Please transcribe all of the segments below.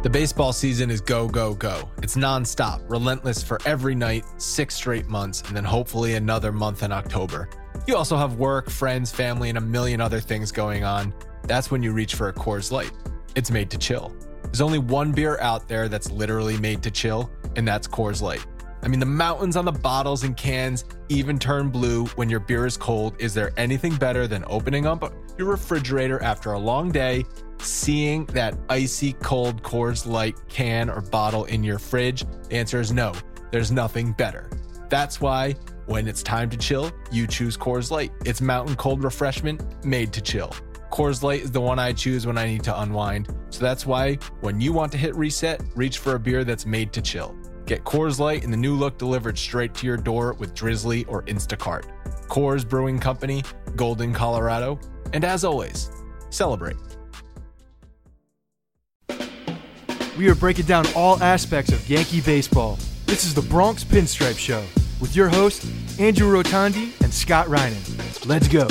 The baseball season is go, go, go. It's nonstop, relentless for every night, six straight months, and then hopefully another month in October. You also have work, friends, family, and a million other things going on. That's when you reach for a Coors Light. It's made to chill. There's only one beer out there that's literally made to chill, and that's Coors Light. I mean, the mountains on the bottles and cans even turn blue when your beer is cold. Is there anything better than opening up your refrigerator after a long day, seeing that icy cold Coors Light can or bottle in your fridge? The answer is no, there's nothing better. That's why when it's time to chill, you choose Coors Light. It's mountain cold refreshment made to chill. Coors Light is the one I choose when I need to unwind. So that's why when you want to hit reset, reach for a beer that's made to chill. Get Coors Light in the new look delivered straight to your door with Drizly or Instacart. Coors Brewing Company, Golden, Colorado. And as always, celebrate. We are breaking down all aspects of Yankee baseball. This is the Bronx Pinstripe Show with your hosts, Andrew Rotondi and Scott Reinen. Let's go.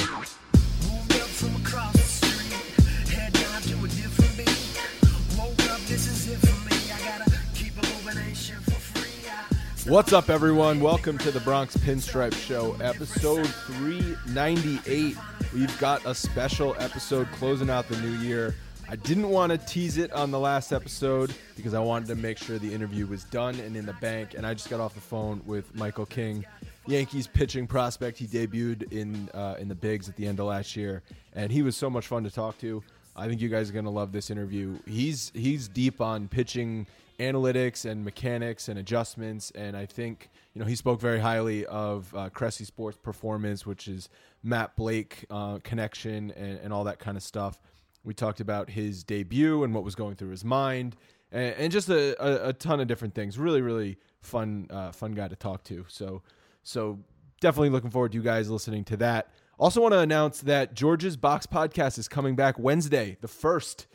What's up, everyone? Welcome to the Bronx Pinstripe Show, episode 398. We've got a special episode closing out the new year. I didn't want to tease it on the last episode because I wanted to make sure the interview was done and in the bank. And I just got off the phone with Michael King, Yankees pitching prospect. He debuted in uh, in the bigs at the end of last year, and he was so much fun to talk to. I think you guys are going to love this interview. He's he's deep on pitching analytics and mechanics and adjustments. And I think you know he spoke very highly of uh, Cressey Sports Performance, which is Matt Blake uh, connection and, and all that kind of stuff. We talked about his debut and what was going through his mind, and, and just a, a, a, ton of different things. Really, really fun, uh, fun guy to talk to. So, so definitely looking forward to you guys listening to that. Also, want to announce that George's Box Podcast is coming back Wednesday, the first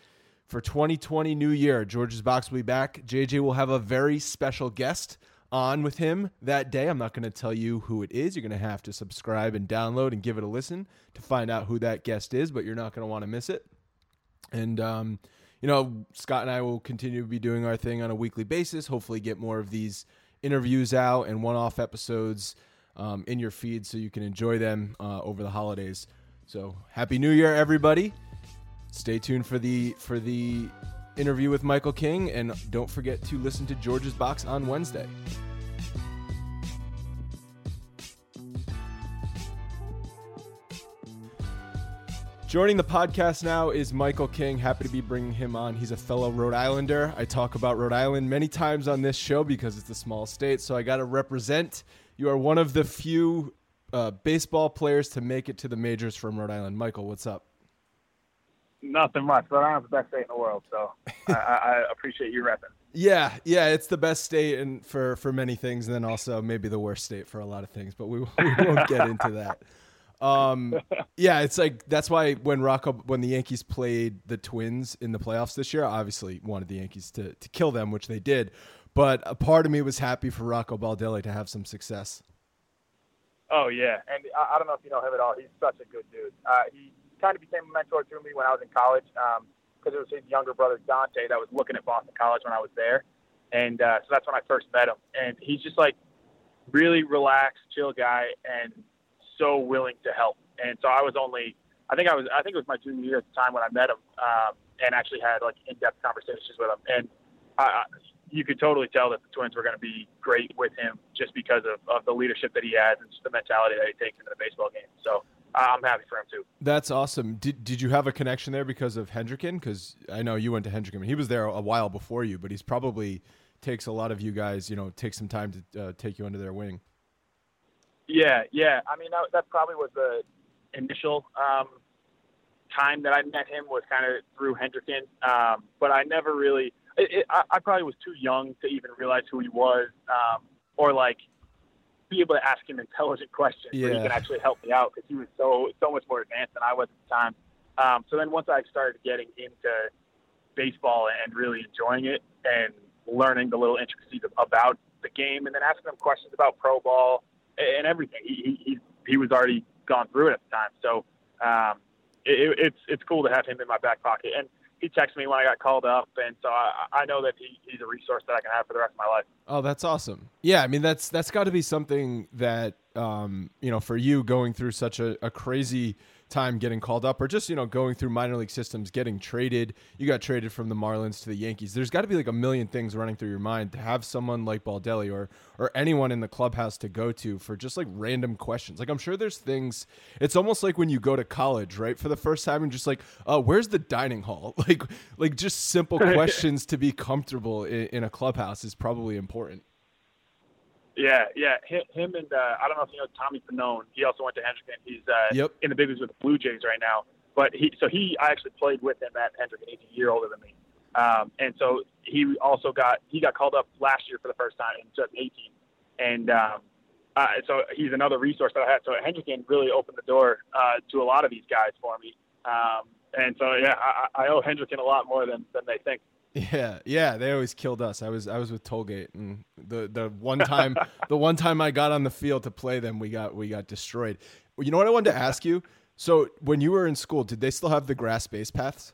for 2020 New Year. George's Box will be back. JJ will have a very special guest on with him that day. I'm not going to tell you who it is. You're going to have to subscribe and download and give it a listen to find out who that guest is, but you're not going to want to miss it. And, um, you know, Scott and I will continue to be doing our thing on a weekly basis, hopefully, get more of these interviews out and one off episodes um, in your feed so you can enjoy them uh, over the holidays. So, Happy New Year, everybody stay tuned for the for the interview with Michael King, and don't forget to listen to George's Box on Wednesday. Joining the podcast now is Michael King. Happy to be bringing him on. He's a fellow Rhode Islander. I talk about Rhode Island many times on this show because it's a small state, so I got to represent. You are one of the few uh, baseball players to make it to the majors from Rhode Island. Michael, what's up? Nothing much. Rhode Island's the best state in the world, so I, I appreciate you repping. Yeah, yeah, it's the best state and for for many things, and then also maybe the worst state for a lot of things. But we, we won't get into that. Um, yeah, it's like that's why when Rocco when the Yankees played the Twins in the playoffs this year, I obviously wanted the Yankees to to kill them, which they did. But a part of me was happy for Rocco Baldelli to have some success. Oh yeah, and I, I don't know if you know him at all. He's such a good dude. Uh, he kind of became a mentor to me when I was in college because um, it was his younger brother Dante that was looking at Boston College when I was there, and uh, so that's when I first met him. And he's just like really relaxed, chill guy, and so willing to help. And so I was only, I think I was, I think it was my junior year at the time when I met him, um, and actually had like in-depth conversations with him. And I, you could totally tell that the Twins were going to be great with him just because of, of the leadership that he has and just the mentality that he takes into the baseball game. So I'm happy for him too. That's awesome. Did Did you have a connection there because of Hendricken? Because I know you went to Hendricken. He was there a while before you, but he's probably takes a lot of you guys. You know, take some time to uh, take you under their wing. Yeah, yeah. I mean, that, that probably was the initial um, time that I met him was kind of through Hendricken, um, but I never really. It, it, I, I probably was too young to even realize who he was, um, or like be able to ask him intelligent questions yeah. where he can actually help me out because he was so so much more advanced than I was at the time. Um, so then once I started getting into baseball and really enjoying it and learning the little intricacies about the game, and then asking him questions about pro ball and everything, he he, he was already gone through it at the time. So um, it, it's it's cool to have him in my back pocket and he texted me when I got called up, and so I, I know that he, he's a resource that I can have for the rest of my life. Oh, that's awesome. Yeah, I mean that's that's got to be something that um, you know for you going through such a, a crazy time getting called up or just you know going through minor league systems getting traded. You got traded from the marlins to the yankees. There's got to be like a million things running through your mind to have someone like baldelli or or anyone in the clubhouse to go to for just like random questions. Like i'm sure there's things it's almost like when you go to college right for the first time and just like oh where's the dining hall? Like like just simple questions to be comfortable in, in a clubhouse is probably important yeah, yeah. Him and uh, I don't know if you know Tommy Pannone. He also went to Hendricken. He's uh, yep. in the big leagues with the Blue Jays right now. But he, so he, I actually played with him at Hendricken. He's a year older than me, um, and so he also got he got called up last year for the first time in 2018, and um, uh, so he's another resource that I had. So Hendricken really opened the door uh, to a lot of these guys for me, um, and so yeah, I, I owe Hendricken a lot more than than they think. Yeah, yeah, they always killed us. I was I was with Tollgate, and the the one time the one time I got on the field to play them, we got we got destroyed. You know what I wanted to ask you? So when you were in school, did they still have the grass base paths?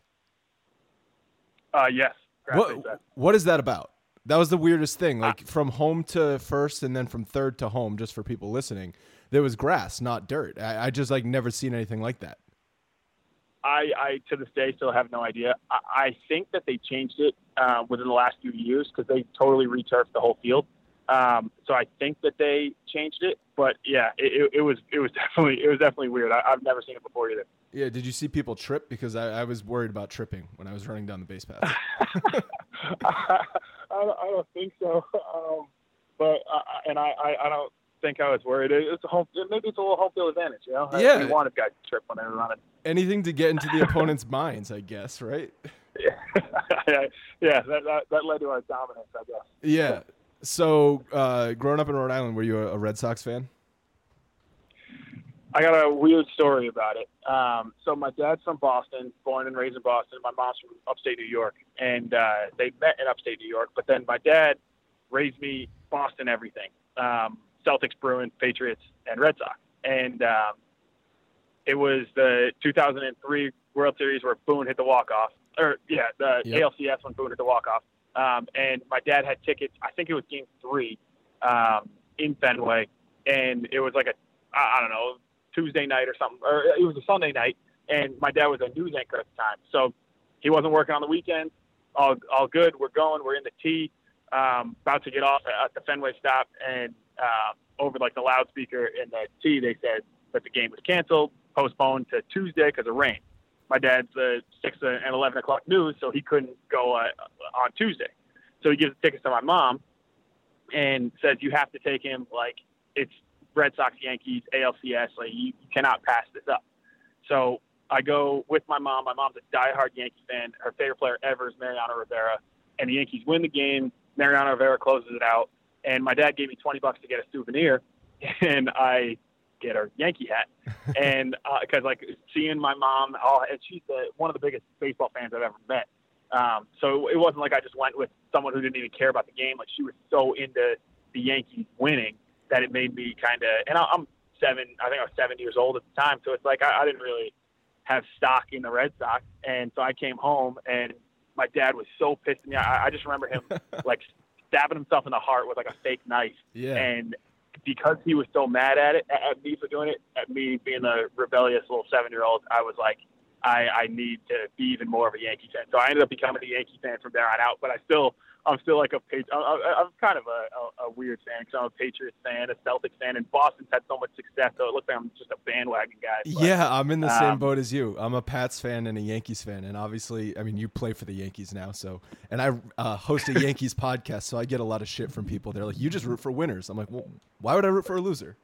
Uh, yes. What what is that about? That was the weirdest thing. Like uh, from home to first, and then from third to home. Just for people listening, there was grass, not dirt. I, I just like never seen anything like that. I, I to this day still have no idea. I, I think that they changed it uh, within the last few years because they totally returfed the whole field. Um, so I think that they changed it, but yeah, it, it, was it was definitely it was definitely weird. I, have never seen it before either. Yeah, did you see people trip? Because I, I was worried about tripping when I was running down the base path. I, I, don't think so, um, but uh, and I, I, I don't think I was worried. It's a home, maybe it's a little home field advantage, you know. Yeah, I wanted guys to trip when they were running. Anything to get into the opponent's minds, I guess, right? Yeah, yeah. That, that, that led to our dominance, I guess. Yeah. So, uh, growing up in Rhode Island, were you a, a, Red Sox fan? I got a weird story about it. Um, so my dad's from Boston, born and raised in Boston. My mom's from upstate New York, and uh, they met in upstate New York. But then my dad raised me Boston everything. Um, Celtics, Bruins, Patriots, and Red Sox. And um, it was the 2003 World Series where Boone hit the walk off, or yeah, the yep. ALCS when Boone hit the walk off. Um, and my dad had tickets. I think it was Game Three um, in Fenway, and it was like a I don't know Tuesday night or something, or it was a Sunday night. And my dad was a news anchor at the time, so he wasn't working on the weekends. All all good. We're going. We're in the T. Um, about to get off at the Fenway stop, and uh, over like the loudspeaker in the T, they said that the game was canceled, postponed to Tuesday because of rain. my dad's the six and eleven o'clock news, so he couldn't go uh, on Tuesday. So he gives the tickets to my mom and says you have to take him. Like it's Red Sox, Yankees, ALCS. Like you, you cannot pass this up. So I go with my mom. My mom's a diehard Yankee fan. Her favorite player ever is Mariano Rivera, and the Yankees win the game. Mariano Rivera closes it out, and my dad gave me twenty bucks to get a souvenir, and I get a Yankee hat, and because uh, like seeing my mom, oh, and she's the, one of the biggest baseball fans I've ever met. Um, so it wasn't like I just went with someone who didn't even care about the game. Like she was so into the Yankees winning that it made me kind of. And I, I'm seven. I think I was seven years old at the time, so it's like I, I didn't really have stock in the Red Sox. And so I came home, and my dad was so pissed at me. I, I just remember him like stabbing himself in the heart with like a fake knife. Yeah. And because he was so mad at it, at me for doing it, at me being a rebellious little seven year old, I was like, I, I need to be even more of a Yankee fan. So I ended up becoming a Yankee fan from there on out. But I still, I'm still like a Patri- I'm kind of a, a, a weird fan because I'm a Patriots fan, a Celtics fan, and Boston's had so much success. So it looks like I'm just a bandwagon guy. But, yeah, I'm in the um, same boat as you. I'm a Pats fan and a Yankees fan, and obviously, I mean, you play for the Yankees now, so and I uh, host a Yankees podcast, so I get a lot of shit from people. They're like, "You just root for winners." I'm like, "Well, why would I root for a loser?"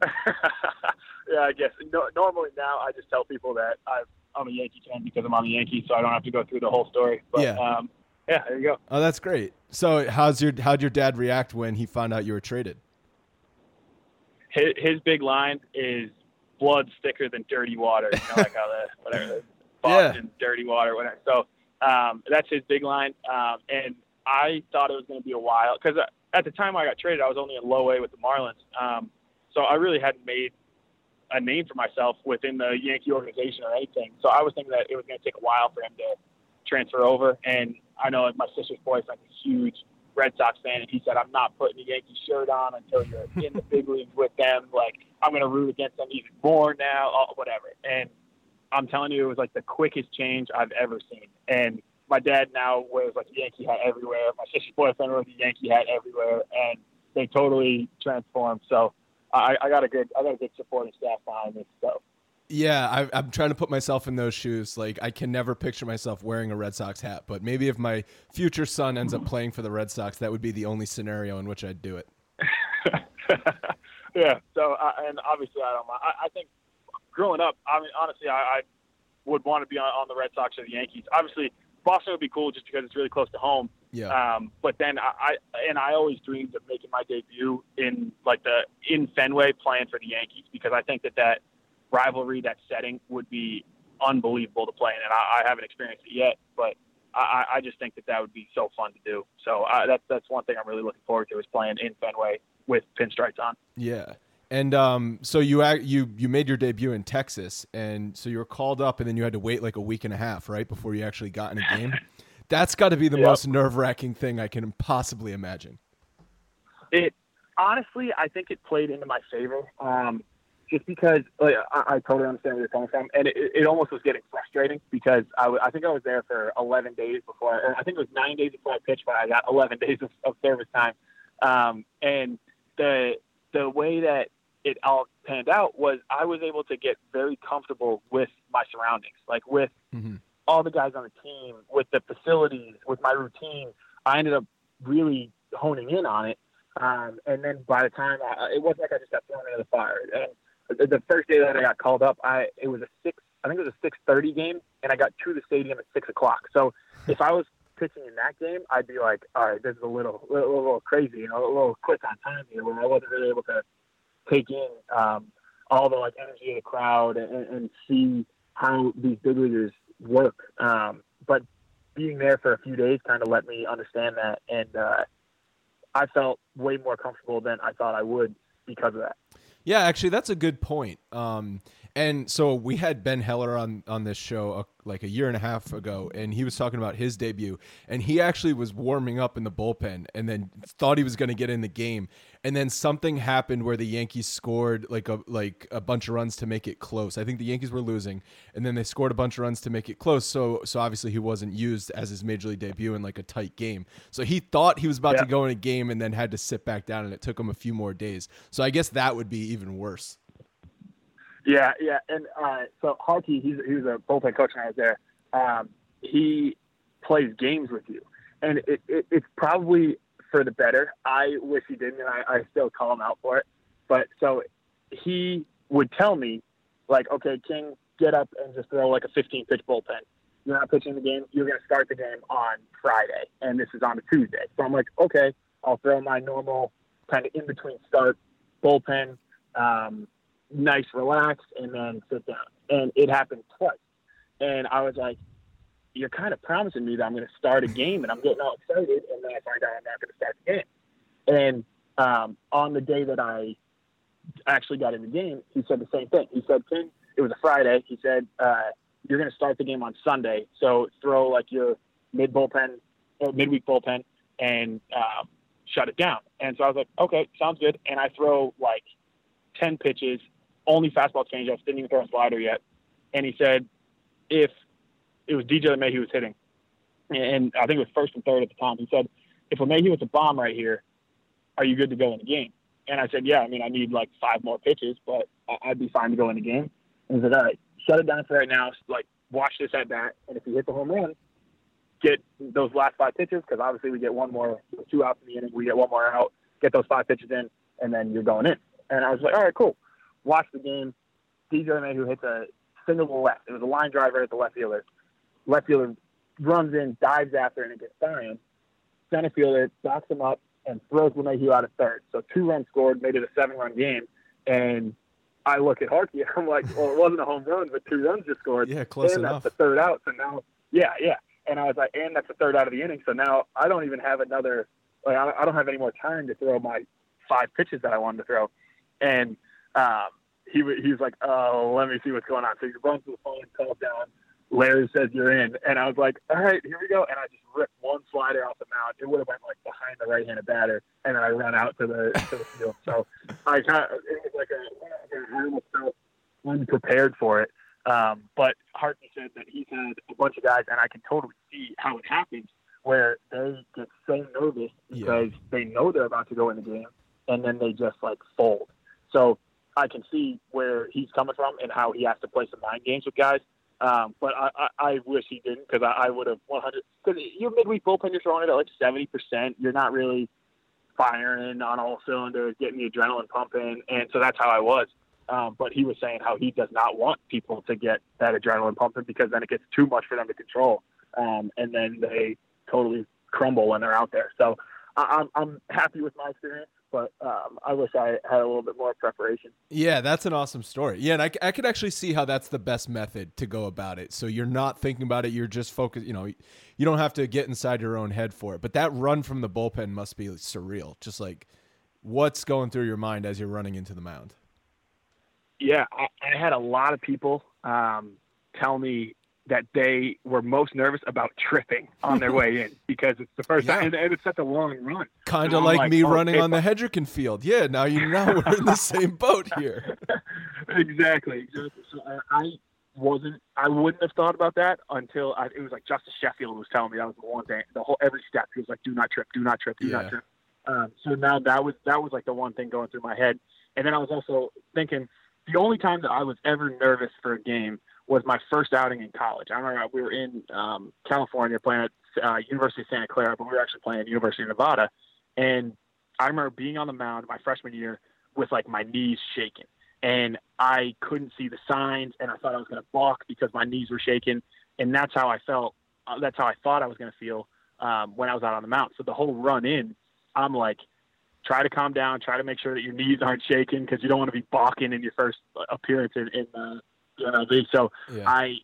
yeah, I guess no, normally now I just tell people that i am a Yankee fan because I'm on the Yankees, so I don't have to go through the whole story. But, yeah. Um, yeah, there you go. Oh, that's great. So, how's your how'd your dad react when he found out you were traded? His, his big line is "blood's thicker than dirty water." You know, like how the whatever Boston yeah. dirty water, whatever. So um, that's his big line. Um, and I thought it was going to be a while because uh, at the time I got traded, I was only in low A with the Marlins. Um, so I really hadn't made a name for myself within the Yankee organization or anything. So I was thinking that it was going to take a while for him to transfer over. And I know my sister's boyfriend's a huge Red Sox fan, and he said, "I'm not putting a Yankee shirt on until you're in the big leagues with them. Like I'm going to root against them even more now, uh, whatever." And I'm telling you, it was like the quickest change I've ever seen. And my dad now wears like a Yankee hat everywhere. My sister's boyfriend wears a Yankee hat everywhere, and they totally transformed. So I, I got a good I got a good supporting staff behind me. So yeah, I, am trying to put myself in those shoes. Like, I can never picture myself wearing a Red Sox hat, but maybe if my future son ends up playing for the Red Sox, that would be the only scenario in which I'd do it. yeah. So, uh, and obviously, I don't mind. I, I think growing up, I mean, honestly, I, I would want to be on, on the Red Sox or the Yankees. Obviously, Boston would be cool just because it's really close to home. Yeah. Um, but then I, I and I always dreamed of making my debut in like the in Fenway playing for the Yankees because I think that that rivalry, that setting would be unbelievable to play in. And I, I haven't experienced it yet, but I, I just think that that would be so fun to do. So I, that's that's one thing I'm really looking forward to is playing in Fenway with pinstripes on. Yeah. And um, so you you you made your debut in Texas, and so you were called up, and then you had to wait like a week and a half, right, before you actually got in a game. That's got to be the yep. most nerve wracking thing I can possibly imagine. It honestly, I think it played into my favor, um, just because like, I, I, totally understand where you're coming from, and it, it almost was getting frustrating because I, w- I think I was there for 11 days before. Or I think it was nine days before I pitched, but I got 11 days of, of service time, um, and the the way that it all panned out was I was able to get very comfortable with my surroundings, like with mm-hmm. all the guys on the team, with the facilities, with my routine. I ended up really honing in on it. Um, and then by the time I, it wasn't like I just got thrown into the fire. And the, first day that I got called up, I it was a six. I think it was a six thirty game, and I got to the stadium at six o'clock. So if I was pitching in that game, I'd be like, all right, this is a little, little, little crazy, you know, a little quick on time here, where I wasn't really able to take in um, all the like energy of the crowd and, and see how these big leaguers work. Um, but being there for a few days kind of let me understand that, and uh, I felt way more comfortable than I thought I would because of that. Yeah, actually, that's a good point. Um, and so we had Ben Heller on on this show like a year and a half ago, and he was talking about his debut, and he actually was warming up in the bullpen, and then thought he was going to get in the game, and then something happened where the Yankees scored like a like a bunch of runs to make it close. I think the Yankees were losing, and then they scored a bunch of runs to make it close. So so obviously he wasn't used as his major league debut in like a tight game. So he thought he was about yeah. to go in a game, and then had to sit back down, and it took him a few more days. So I guess that would be even worse. Yeah, yeah, and uh, so Harkey, he's he was a bullpen coach when I was there. Um, he plays games with you, and it, it, it's probably for the better. I wish he didn't, and I, I still call him out for it. But so he would tell me, like, okay, King, get up and just throw like a 15 pitch bullpen. You're not pitching the game. You're going to start the game on Friday, and this is on a Tuesday. So I'm like, okay, I'll throw my normal kind of in between start bullpen, um, nice, relax, and then sit down. And it happened twice. And I was like, you're kind of promising me that I'm going to start a game, and I'm getting all excited, and then I find out I'm not going to start the game. And um, on the day that I actually got in the game, he said the same thing. He said, King, it was a Friday. He said, uh, you're going to start the game on Sunday. So throw like your mid bullpen or midweek bullpen and um, shut it down. And so I was like, okay, sounds good. And I throw like 10 pitches, only fastball changeups, didn't even throw a slider yet. And he said, if it was DJ LeMahieu who was hitting, and I think it was first and third at the time, he said, if LeMahieu hits a bomb right here, are you good to go in the game? And I said, yeah, I mean, I need like five more pitches, but I'd be fine to go in the game. And he said, all right, shut it down for right now. Like, watch this at bat. And if you hit the home run, get those last five pitches, because obviously we get one more, two outs in the inning, we get one more out, get those five pitches in, and then you're going in. And I was like, all right, cool. Watch the game. DJ LeMahieu hits a single to the left. It was a line driver at the left fielder. Left fielder runs in, dives after, and it gets him. Center fielder backs him up, and throws LeMahieu out of third. So two runs scored, made it a seven run game. And I look at Harkey, I'm like, well, it wasn't a home run, but two runs just scored. Yeah, close and enough. that's the third out. So now, yeah, yeah. And I was like, and that's the third out of the inning. So now I don't even have another, like, I I don't have any more time to throw my five pitches that I wanted to throw. And um, he, wa- he was like, oh, let me see what's going on. So he runs to the phone, calls down. Larry says you're in, and I was like, all right, here we go. And I just ripped one slider off the mound. It would have went like behind the right-handed batter, and then I ran out to the to the field. So I kind of it was like a I almost felt unprepared for it. Um, but Harkey said that he's had a bunch of guys, and I can totally see how it happens, where they get so nervous Yeah. because they know they're about to go in the game, and then they just like fold. So I can see where he's coming from and how he has to play some mind games with guys. Um, but I, I, I wish he didn't because I, I would have 100. Because your midweek bullpen, you're throwing it at like 70 percent. You're not really firing on all cylinders, getting the adrenaline pumping, and so that's how I was. Um, but he was saying how he does not want people to get that adrenaline pumping because then it gets too much for them to control, um, and then they totally crumble when they're out there. So I, I'm, I'm happy with my experience, but um, I wish I had a little bit more preparation. Yeah, that's an awesome story. Yeah, and I, I could actually see how that's the best method to go about it. So you're not thinking about it, you're just focused, you know, you don't have to get inside your own head for it. But that run from the bullpen must be surreal. Just like what's going through your mind as you're running into the mound. Yeah, I, I had a lot of people um, tell me that they were most nervous about tripping on their way in because it's the first Yeah. time, and, and it's such a long run. Kind of I'm like, me oh, running on the Hendricken field. Yeah, now you know we're in the same boat here. exactly. exactly. So I, I wasn't. I wouldn't have thought about that until I, it was like Justus Sheffield was telling me that was the one thing. The whole every step he was like, "Do not trip, do not trip, do Yeah. not trip." Um, so now that was that was like the one thing going through my head, and then I was also thinking the only time that I was ever nervous for a game was my first outing in college. I remember we were in um, California playing at uh, University of Santa Clara, but we were actually playing at University of Nevada, and I remember being on the mound my freshman year with like my knees shaking. And I couldn't see the signs and I thought I was going to balk because my knees were shaking. And that's how I felt uh, that's how I thought I was going to feel um, when I was out on the mound. So the whole run in I'm like try to calm down try to make sure that your knees aren't shaking because you don't want to be balking in your first appearance in, in uh, the MLB so Yeah. I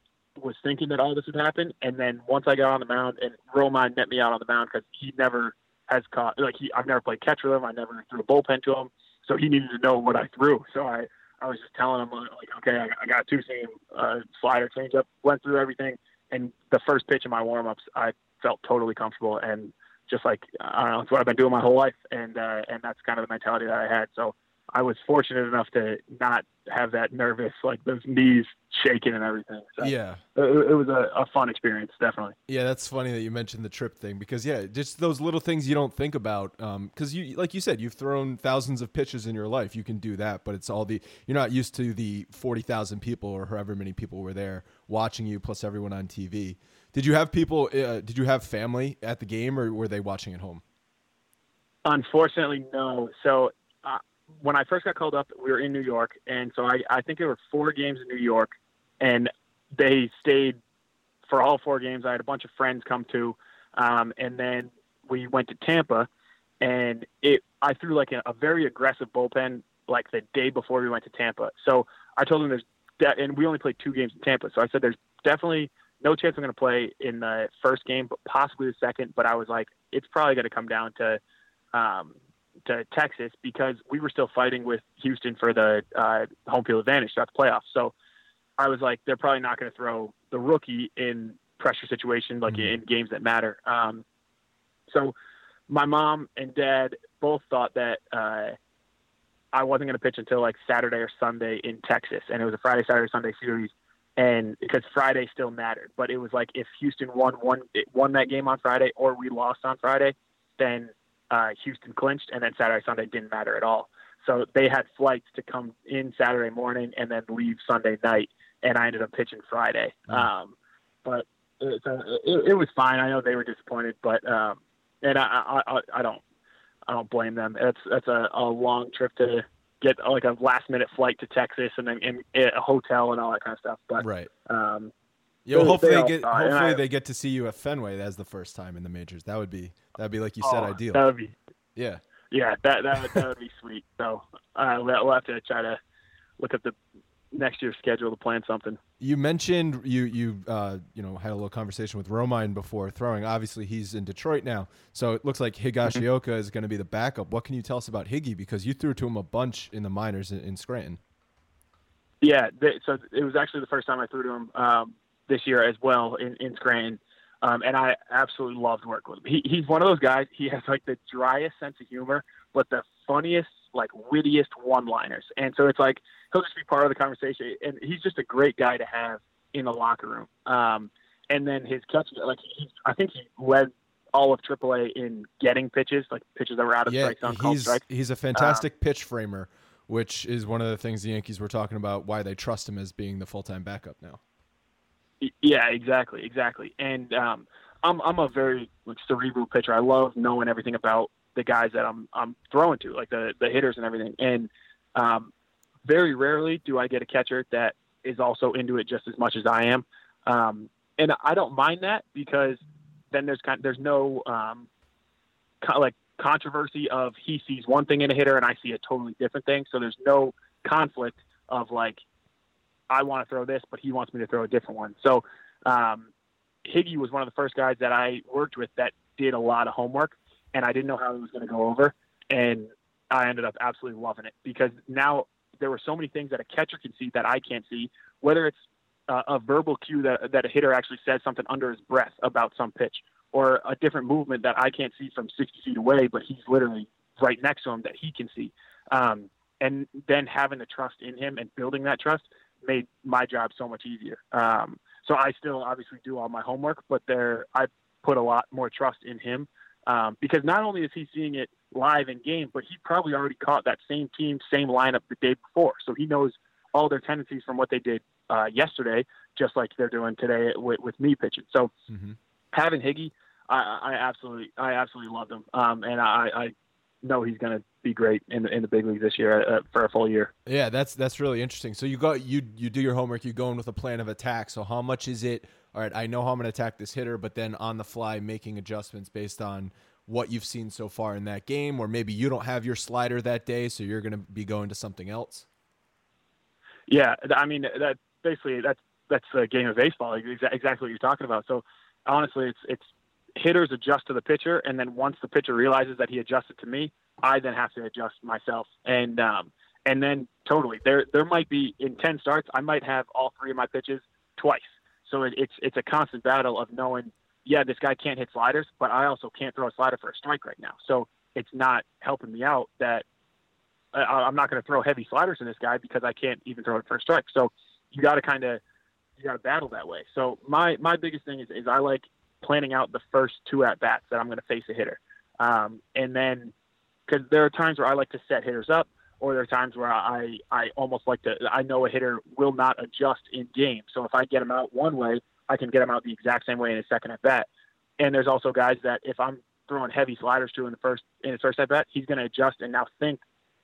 was thinking that all this would happen, and then once I got on the mound, and Romine met me out on the mound because he never has caught like he I've never played catch with him. I never threw a bullpen to him, so he needed to know what I threw. So I I was just telling him like, okay, I, I got two seam uh, slider changeup, went through everything, and the first pitch in my warm ups, I felt totally comfortable and just like I don't know, it's what I've been doing my whole life, and uh, and that's kind of the mentality that I had. So I was fortunate enough to not have that nervous, like those knees shaking and everything. So yeah, it, it was a, a, fun experience, definitely. Yeah, that's funny that you mentioned the trip thing because yeah, just those little things you don't think about. Because um, you, like you said, you've thrown thousands of pitches in your life. You can do that, but it's all the you're not used to the forty thousand people or however many people were there watching you, plus everyone on TV. Did you have people? Uh, did you have family at the game, or were they watching at home? Unfortunately, no. So uh, when I first got called up, we were in New York, and so I, I think there were four games in New York, and they stayed for all four games. I had a bunch of friends come to, um, and then we went to Tampa, and it I threw like a, a very aggressive bullpen like the day before we went to Tampa. So I told them there's de- and we only played two games in Tampa. So I said there's definitely no chance I'm going to play in the first game, but possibly the second. But I was like, it's probably going to come down to um, to Texas because we were still fighting with Houston for the uh, home field advantage throughout the playoffs. So I was like, they're probably not going to throw the rookie in pressure situations like mm-hmm. in games that matter. Um, so my mom and dad both thought that uh, I wasn't going to pitch until like Saturday or Sunday in Texas, and it was a Friday, Saturday, Sunday series. And because Friday still mattered, but it was like if Houston won one won that game on Friday or we lost on Friday, then uh, Houston clinched, and then Saturday Sunday didn't matter at all. So they had flights to come in Saturday morning and then leave Sunday night, and I ended up pitching Friday. Mm. Um, but it, it, it, was fine. I know they were disappointed, but um, and I, I I don't I don't blame them. It's that's a, a long trip to get like a last minute flight to Texas and then in, in a hotel and all that kind of stuff. But right. Um, yeah, well, hopefully they, they get hopefully I, they get to see you at Fenway as the first time in the majors. That would be that'd be like you said, oh, ideal. That would be yeah, yeah. That that that would be sweet. So uh, we'll have to try to look at the next year's schedule to plan something. You mentioned you you uh, you know had a little conversation with Romine before throwing. Obviously, he's in Detroit now, so it looks like Higashioka mm-hmm. is going to be the backup. What can you tell us about Higgy because you threw to him a bunch in the minors in, in Scranton? Yeah, they, so it was actually the first time I threw to him. Um, this year as well in, in Scranton. Um, and I absolutely loved working with him. He, he's one of those guys. He has like the driest sense of humor, but the funniest, like wittiest one-liners. And so it's like he'll just be part of the conversation. And he's just a great guy to have in the locker room. Um, and then his catch, like he, I think he led all of AAA in getting pitches, like pitches that were out of yeah, strike zone. He's he's a fantastic um, pitch framer, which is one of the things the Yankees were talking about why they trust him as being the full-time backup now. Yeah, exactly, exactly. And um, I'm I'm a very like cerebral pitcher. I love knowing everything about the guys that I'm I'm throwing to, like the the hitters and everything. And um, very rarely do I get a catcher that is also into it just as much as I am. Um, and I don't mind that because then there's kind of, there's no um, kind of like controversy of he sees one thing in a hitter and I see a totally different thing. So there's no conflict of like I want to throw this, but he wants me to throw a different one. So um, Higgy was one of the first guys that I worked with that did a lot of homework, and I didn't know how he was going to go over, and I ended up absolutely loving it because now there were so many things that a catcher can see that I can't see, whether it's uh, a verbal cue that, that a hitter actually says something under his breath about some pitch, or a different movement that I can't see from 60 feet away, but he's literally right next to him that he can see. Um, and then having the trust in him and building that trust made my job so much easier. Um, so I still obviously do all my homework, but there I put a lot more trust in him um, because not only is he seeing it live in game, but he probably already caught that same team, same lineup the day before, so he knows all their tendencies from what they did uh, yesterday, just like they're doing today with, with me pitching. So mm-hmm. having Higgy, I, I absolutely, I absolutely loved him, um, and I, I know he's going to be great in the in the big league this year uh, for a full year. Yeah, that's that's really interesting. So you go you you do your homework. You go in with a plan of attack. So how much is it? All right, I know how I'm going to attack this hitter, but then on the fly making adjustments based on what you've seen so far in that game, or maybe you don't have your slider that day, so you're going to be going to something else. Yeah, I mean that basically that's that's a game of baseball. Exactly what you're talking about. So honestly, it's it's hitters adjust to the pitcher, and then once the pitcher realizes that he adjusted to me, I then have to adjust myself. And um, and then totally, there there might be in ten starts, I might have all three of my pitches twice. So it, it's it's a constant battle of knowing, yeah, this guy can't hit sliders, but I also can't throw a slider for a strike right now. So it's not helping me out that I, am not going to throw heavy sliders in this guy because I can't even throw it first strike. So you got to kind of you got to battle that way. So my my biggest thing is is I like planning out the first two at bats that I'm going to face a hitter, um, and then because there are times where I like to set hitters up, or there are times where I I almost like to I know a hitter will not adjust in game. So if I get him out one way, I can get him out the exact same way in a second at bat. And there's also guys that if I'm throwing heavy sliders to in the first in his first at bat, he's going to adjust and now think,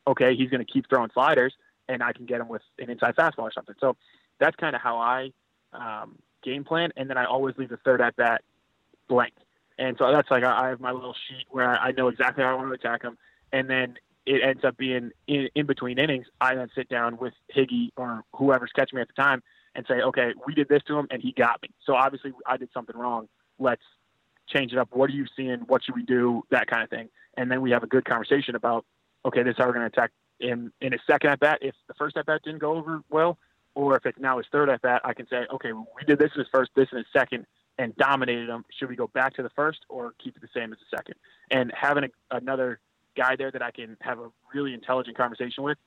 okay, he's going to keep throwing sliders, and I can get him with an inside fastball or something. So that's kind of how I um, game plan, and then I always leave the third at bat blank. And so that's like I have my little sheet where I know exactly how I want to attack him, and then it ends up being in, in between innings. I then sit down with Higgy or whoever's catching me at the time and say, okay, we did this to him and he got me. So obviously I did something wrong. Let's change it up. What are you seeing? What should we do? That kind of thing. And then we have a good conversation about, okay, this is how we're going to attack him in his second at bat. If the first at bat didn't go over well, or if it's now his third at bat, I can say, okay, we did this in his first, this in his second, and dominated him. Should we go back to the first or keep it the same as the second? And having a, another guy there that I can have a really intelligent conversation with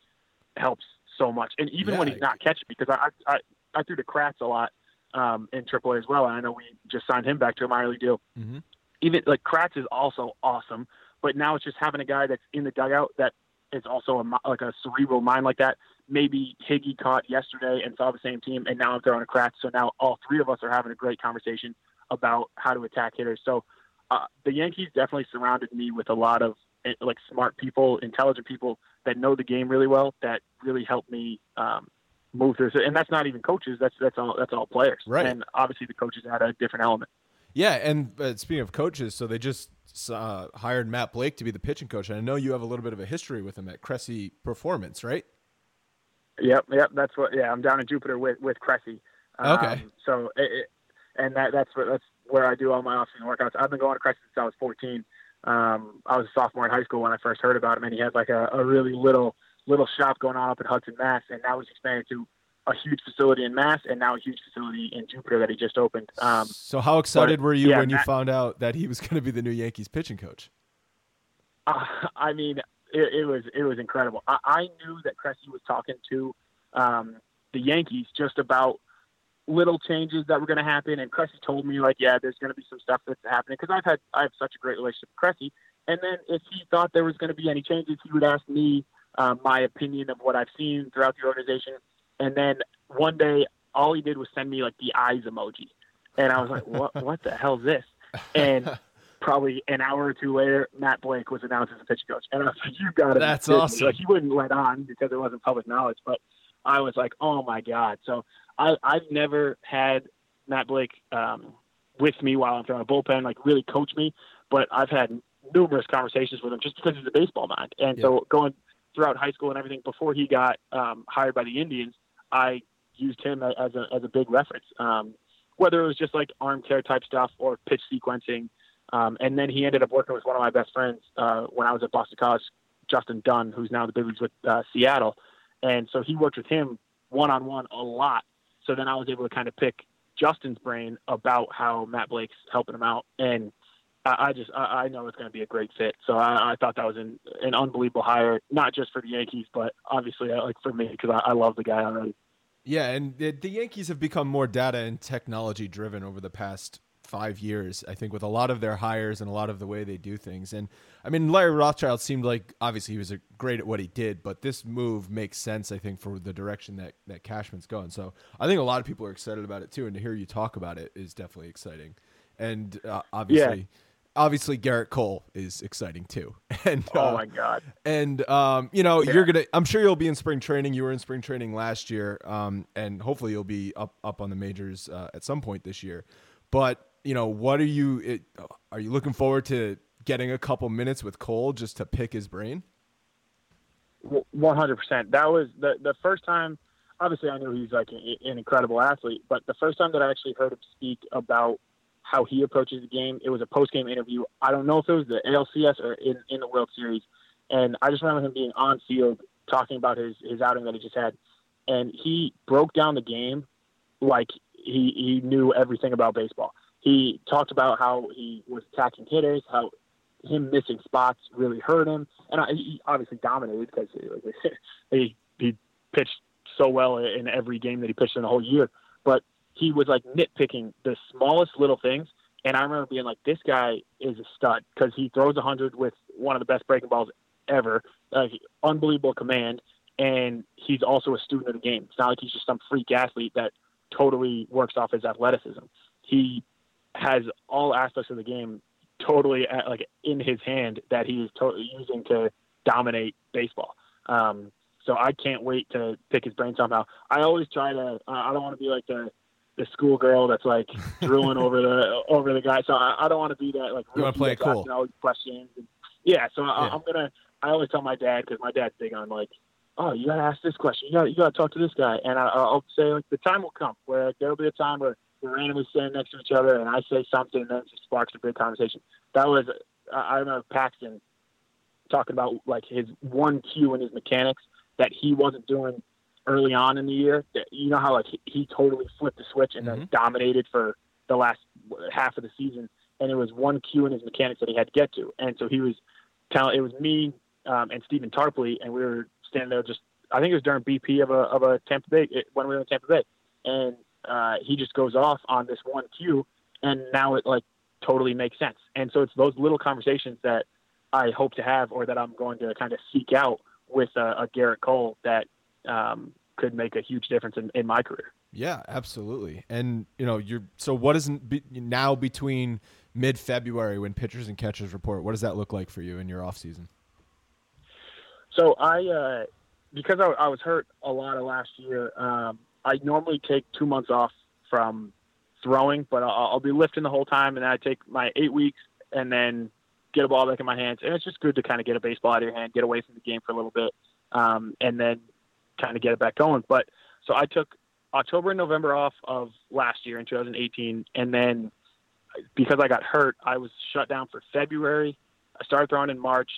helps so much. And even yeah. when he's not catching, because I, I I threw to Kratz a lot um, in AAA as well, and I know we just signed him back to a minor league deal. Mm-hmm. Even like Kratz is also awesome, but now it's just having a guy that's in the dugout that is also a, like a cerebral mind like that. Maybe Higgy caught yesterday and saw the same team, and now I'm throwing a Kratz. So now all three of us are having a great conversation about how to attack hitters. So uh, the Yankees definitely surrounded me with a lot of eh, like smart people, intelligent people that know the game really well. That really helped me um, move through. And that's not even coaches. That's that's all that's all players. Right. And obviously the coaches had a different element. Yeah, and uh, speaking of coaches, so they just uh, hired Matt Blake to be the pitching coach. And I know you have a little bit of a history with him at Cressey Performance, right? Yep, yep. That's what. Yeah, I'm down in Jupiter with with Cressey. Um, okay. So, it, it, and that that's what that's where I do all my off-season workouts. I've been going to Cressey since I was 14. Um, I was a sophomore in high school when I first heard about him, and he had like a, a really little little shop going on up in Hudson, Mass, and now he's expanded to a huge facility in Mass and now a huge facility in Jupiter that he just opened. Um, so how excited but, were you yeah, when you found out that he was going to be the new Yankees pitching coach? Uh, I mean, it, it, was it was incredible. I, I knew that Cressey was talking to um, the Yankees just about little changes that were going to happen, and Cressey told me like, yeah, there's going to be some stuff that's happening because I've had I have such a great relationship with Cressey. And then if he thought there was going to be any changes, he would ask me um, my opinion of what I've seen throughout the organization. And then one day, all he did was send me like the eyes emoji, and I was like, "What? what the hell is this?" And probably an hour or two later, Matt Blake was announced as a pitching coach, and I was like, "You got it." That's awesome. Like he wouldn't let on because it wasn't public knowledge, but I was like, "Oh my god!" So I, I've never had Matt Blake um, with me while I'm throwing a bullpen, like really coach me, but I've had numerous conversations with him just because he's a baseball mind. And so going throughout high school and everything before he got um, hired by the Indians, I used him as a as a big reference. Um, whether it was just like arm care type stuff or pitch sequencing, um, and then he ended up working with one of my best friends uh, when I was at Boston College, Justin Dunn, who's now the big leagues with uh, Seattle, and so he worked with him one on one a lot. So then I was able to kind of pick Justin's brain about how Matt Blake's helping him out, and I, I just I, I, know it's going to be a great fit. So I, I thought that was an, an unbelievable hire, not just for the Yankees, but obviously uh, like for me because I, love the guy already. Yeah, and the Yankees have become more data and technology driven over the past five years, I think, with a lot of their hires and a lot of the way they do things. And I mean, Larry Rothschild seemed like obviously he was great at what he did, but this move makes sense, I think, for the direction that, that Cashman's going. So I think a lot of people are excited about it too. And to hear you talk about it is definitely exciting. And uh, obviously, yeah obviously Gerrit Cole is exciting too. And oh uh, my god! And um, you know, yeah. you're gonna. I'm sure you'll be in spring training. You were in spring training last year, um, and hopefully you'll be up up on the majors uh, at some point this year. But you know, what are you? It, are you looking forward to getting a couple minutes with Cole just to pick his brain? One hundred percent. That was the the first time. Obviously, I knew he's like an incredible athlete, but the first time that I actually heard him speak about how he approaches the game. It was a post game interview. I don't know if it was the ALCS or in, in the World Series. And I just remember him being on field talking about his, his outing that he just had. And he broke down the game like he, he knew everything about baseball. He talked about how he was attacking hitters, how him missing spots really hurt him, and he obviously dominated because he he pitched so well in every game that he pitched in the whole year. But he was like nitpicking the smallest little things, and I remember being like, "This guy is a stud because he throws a hundred with one of the best breaking balls ever, uh, unbelievable command, and he's also a student of the game. It's not like he's just some freak athlete that totally works off his athleticism. He has all aspects of the game totally at, like in his hand that he's totally using to dominate baseball. Um, so I can't wait to pick his brain somehow. I always try to. I don't want to be like the the schoolgirl that's like drooling over the over the guy. So I, I don't want to be that like. You want to play it cool? All these questions. And, yeah. So. I, I'm gonna. I always tell my dad because my dad's big on like, oh, you gotta ask this question. You gotta you gotta talk to this guy. And I, I'll say like the time will come where there'll be a time where we're randomly standing next to each other, and I say something, and then it just sparks a big conversation. That was I remember Paxton talking about like his one cue in his mechanics that he wasn't doing early on in the year. That, You know how like he, he totally flipped the switch and mm-hmm. then dominated for the last half of the season, and it was one cue in his mechanics that he had to get to, and so he was telling it was me um, and Stephen Tarpley, and we were standing there just I think it was during BP of a of a Tampa Bay when we were in Tampa Bay, and uh, he just goes off on this one cue, and now it like totally makes sense. And so it's those little conversations that I hope to have, or that I'm going to kind of seek out with a, a Gerrit Cole that um, could make a huge difference in, in my career. Yeah, absolutely. And you know, you're so what is be, now between mid February when pitchers and catchers report? What does that look like for you in your off season? So I, uh, because I, I, was hurt a lot of last year, um, I normally take two months off from throwing, but I'll, I'll, be lifting the whole time, and then I take my eight weeks and then get a ball back in my hands, and it's just good to kind of get a baseball out of your hand, get away from the game for a little bit, um, and then kind of get it back going. But so I took October and November off of last year in 2018, and then because I got hurt, I was shut down for February. I started throwing in March,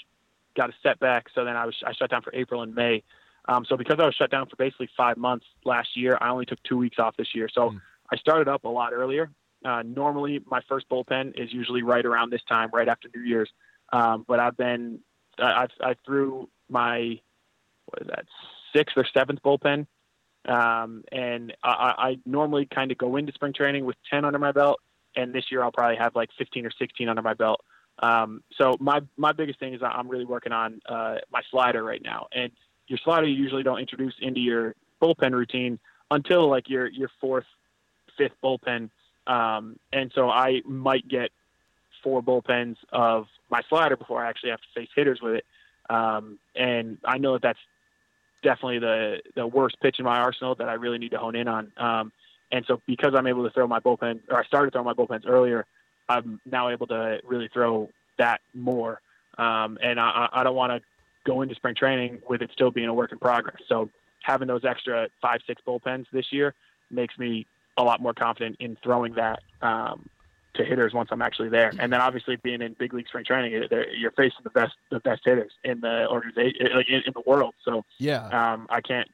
got a setback, so then I was I shut down for April and May. Um, so because I was shut down for basically five months last year, I only took two weeks off this year. So mm. I started up a lot earlier. Uh, normally, my first bullpen is usually right around this time, right after New Year's. Um, but I've been, I, I threw my, what is that, sixth or seventh bullpen. Um, and I, I normally kind of go into spring training with 10 under my belt. And this year I'll probably have like 15 or 16 under my belt. Um, so my, my biggest thing is I'm really working on, uh, my slider right now. And your slider you usually don't introduce into your bullpen routine until like your your fourth, fifth bullpen. Um, and so I might get four bullpens of my slider before I actually have to face hitters with it. Um, and I know that that's definitely the the worst pitch in my arsenal that I really need to hone in on. Um, and so because I'm able to throw my bullpen, or I started throwing my bullpens earlier, I'm now able to really throw that more. Um, and I, I don't want to go into spring training with it still being a work in progress. So having those extra five, six bullpens this year makes me a lot more confident in throwing that um, to hitters once I'm actually there. And then obviously being in big league spring training, you're facing the best the best hitters in the organization, like in, in the world. So yeah, um, I can't.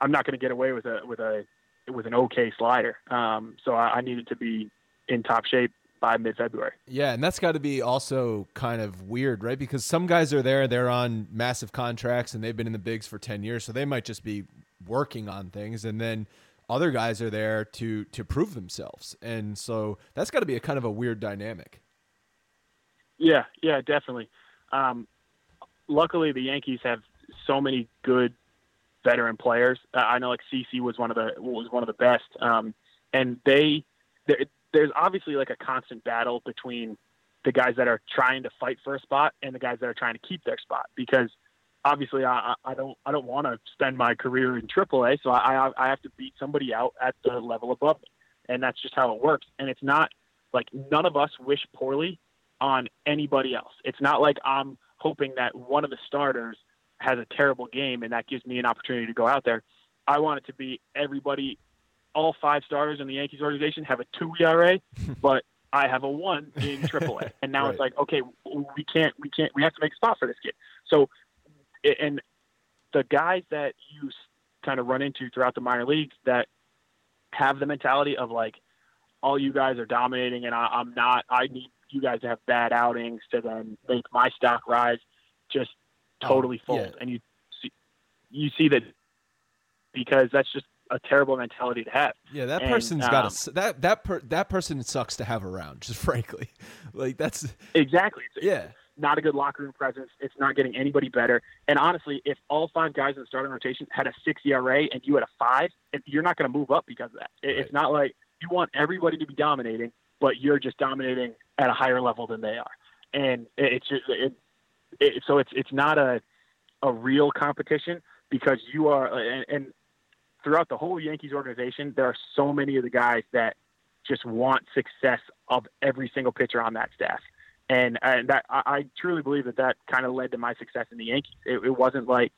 I'm not going to get away with a with a with an okay slider. Um, so I, I needed to be in top shape by mid February. Yeah, and that's got to be also kind of weird, right? Because some guys are there, they're on massive contracts and they've been in the bigs for 10 years, so they might just be working on things and then other guys are there to to prove themselves. And so that's got to be a kind of a weird dynamic. Yeah, yeah, definitely. Um, luckily the Yankees have so many good veteran players. Uh, I know like CC was one of the was one of the best. Um, and they they there's obviously like a constant battle between the guys that are trying to fight for a spot and the guys that are trying to keep their spot because obviously I, I don't I don't want to spend my career in AAA, so I I have to beat somebody out at the level above me, and that's just how it works. And it's not like none of us wish poorly on anybody else. It's not like I'm hoping that one of the starters has a terrible game and that gives me an opportunity to go out there. I want it to be everybody all five starters in the Yankees organization have a two ERA, but I have a one in AAA, and now right. it's like, okay, we can't, we can't, we have to make a spot for this kid. So, and the guys that you kind of run into throughout the minor leagues that have the mentality of like, all you guys are dominating, and I, I'm not. I need you guys to have bad outings to then make my stock rise just oh, totally Oh, fold. yeah. And you see, you see that because that's just a terrible mentality to have. Yeah, that And, person's got um, to that that per, that person sucks to have around. Just frankly, like that's Exactly. It's yeah. not a good locker room presence. It's not getting anybody better. And honestly, if all five guys in the starting rotation had a six ERA and you had a five, you're not going to move up because of that. It- Right. It's not like you want everybody to be dominating, but you're just dominating at a higher level than they are. And it's just it, it, so it's it's not a a real competition because you are and, and throughout the whole Yankees organization, there are so many of the guys that just want success of every single pitcher on that staff and and that I, I truly believe that that kind of led to my success in the Yankees. It, it wasn't like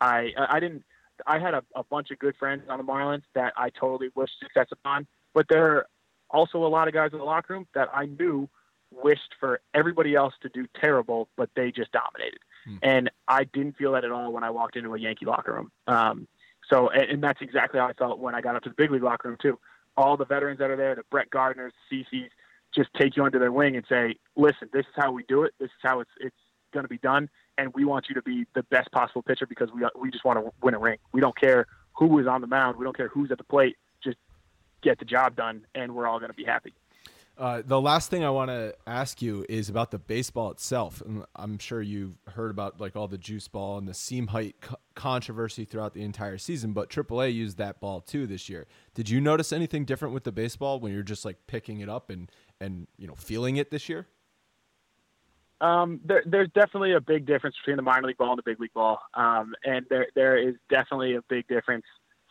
I I didn't I had a, a bunch of good friends on the Marlins that I totally wished success upon, but there are also a lot of guys in the locker room that I knew wished for everybody else to do terrible, but they just dominated. Hmm. And I didn't feel that at all when I walked into a Yankee locker room. Um, so, and, and that's exactly how I felt when I got up to the big league locker room too. All the veterans that are there, the Brett Gardners, CC's, just take you under their wing and say, "Listen, this is how we do it. This is how it's it's going to be done, and we want you to be the best possible pitcher because we we just want to win a ring. We don't care who is on the mound. We don't care who's at the plate. Just get the job done, and we're all going to be happy." Uh, the last thing I want to ask you is about the baseball itself. And I'm sure you've heard about like all the juice ball and the seam height controversy throughout the entire season, but AAA used that ball too this year. Did you notice anything different with the baseball when you're just like picking it up and and you know feeling it this year? Um, there, there's definitely a big difference between the minor league ball and the big league ball, um, and there there is definitely a big difference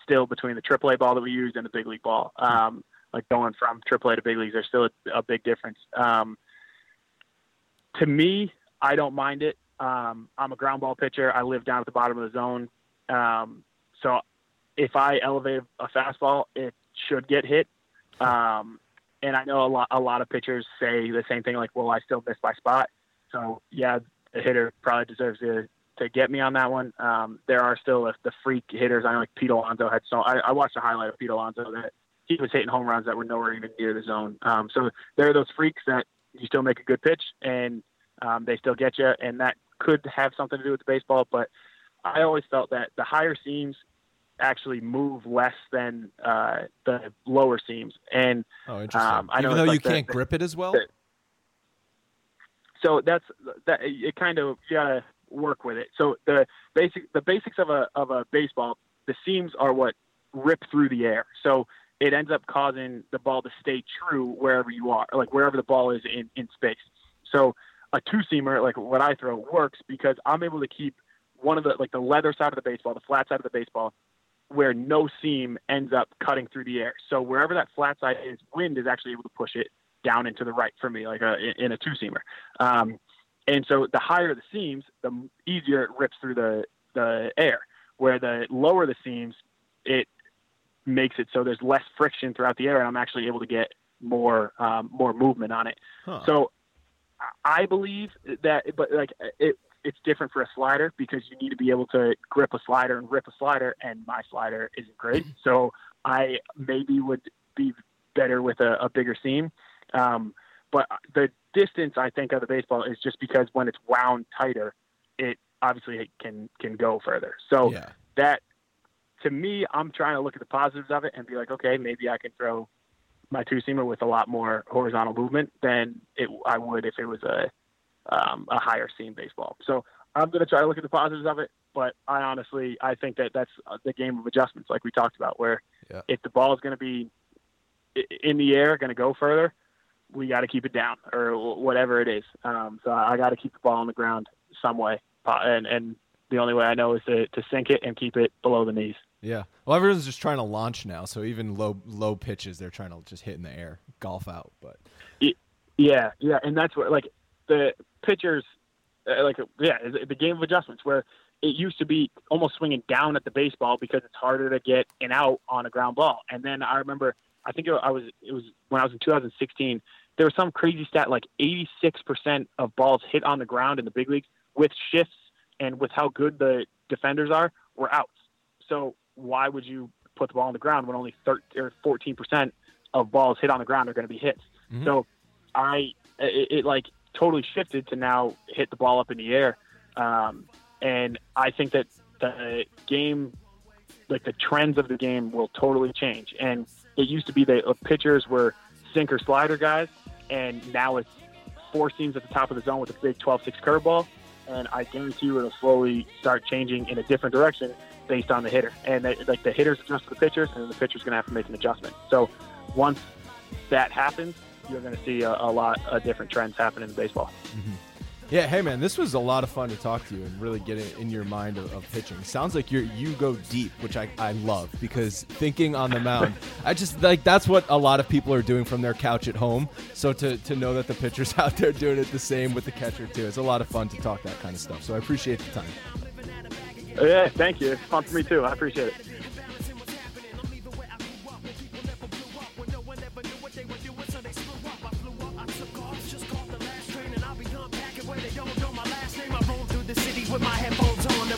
still between the AAA ball that we use and the big league ball. Um, like going from AAA to big leagues, there's still a, a big difference. Um, to me, I don't mind it. Um, I'm a ground ball pitcher. I live down at the bottom of the zone, um, so if I elevate a fastball, it should get hit. Um, and I know a lot a lot of pitchers say the same thing, like, "Well, I still missed my spot." So yeah, the hitter probably deserves to to get me on that one. Um, there are still the, the freak hitters. I know like Pete Alonso had so I, I watched a highlight of Pete Alonso that he was hitting home runs that were nowhere even near the zone. Um, so there are those freaks that you still make a good pitch and um, they still get you, and that could have something to do with the baseball. But I always felt that the higher seams actually move less than uh, the lower seams, and Oh, interesting. Um, I know Even though like you the- can't the- grip it as well. the- so that's that it kind of you gotta work with it so the basic the basics of a of a baseball the seams are what rip through the air so it ends up causing the ball to stay true wherever you are like wherever the ball is in in space so a two seamer like what i throw works because i'm able to keep one of the like the leather side of the baseball the flat side of the baseball where no seam ends up cutting through the air so wherever that flat side is wind is actually able to push it down into the right for me, like a, in a two seamer. Um, and so the higher the seams, the easier it rips through the, the air. Where the lower the seams, it makes it so there's less friction throughout the air, and I'm actually able to get more um, more movement on it. Huh. So I believe that, but like it, it's different for a slider because you need to be able to grip a slider and rip a slider, and my slider isn't great. So I maybe would be better with a, a bigger seam. Um, but the distance I think of the baseball is just because when it's wound tighter, it obviously can can go further. So yeah. that to me, I'm trying to look at the positives of it and be like, okay, maybe I can throw my two seamer with a lot more horizontal movement than it I would if it was a um, a higher seam baseball. So I'm going to try to look at the positives of it, but I honestly I think that that's uh, the game of adjustments, like we talked about, where Yeah. if the ball is going to be in the air, going to go further, we got to keep it down or whatever it is. Um, so I got to keep the ball on the ground some way, and and the only way I know is to to sink it and keep it below the knees. Yeah. Well, everyone's just trying to launch now, so even low low pitches, they're trying to just hit in the air, golf out. But Yeah, yeah, and that's where like the pitchers, uh, like yeah, the game of adjustments where it used to be almost swinging down at the baseball because it's harder to get an out on a ground ball. And then I remember, I think it, I was it was when I was in 2016. There was some crazy stat like 86% of balls hit on the ground in the big leagues with shifts and with how good the defenders are were outs. So why would you put the ball on the ground when only 13 or 14% of balls hit on the ground are going to be hits? Mhm. So I it, it like totally shifted to now hit the ball up in the air, um, and I think that the game, like the trends of the game, will totally change. And it used to be that uh, pitchers were sinker slider guys, and now it's four seams at the top of the zone with a big 12-6 curveball. And I guarantee you it'll slowly start changing in a different direction based on the hitter. And they, like the hitters adjust to the pitchers, and the pitcher's going to have to make an adjustment. So once that happens, you're going to see a, a lot of different trends happen in baseball. Mm-hmm. Yeah, hey man, this was a lot of fun to talk to you and really get it in your mind of, of pitching. Sounds like you you go deep, which I, I love because thinking on the mound, I just like that's what a lot of people are doing from their couch at home. So to, to know that the pitchers out there doing it the same with the catcher too, it's a lot of fun to talk that kind of stuff. So I appreciate the time. Yeah, thank you. It's fun for me too. I appreciate it.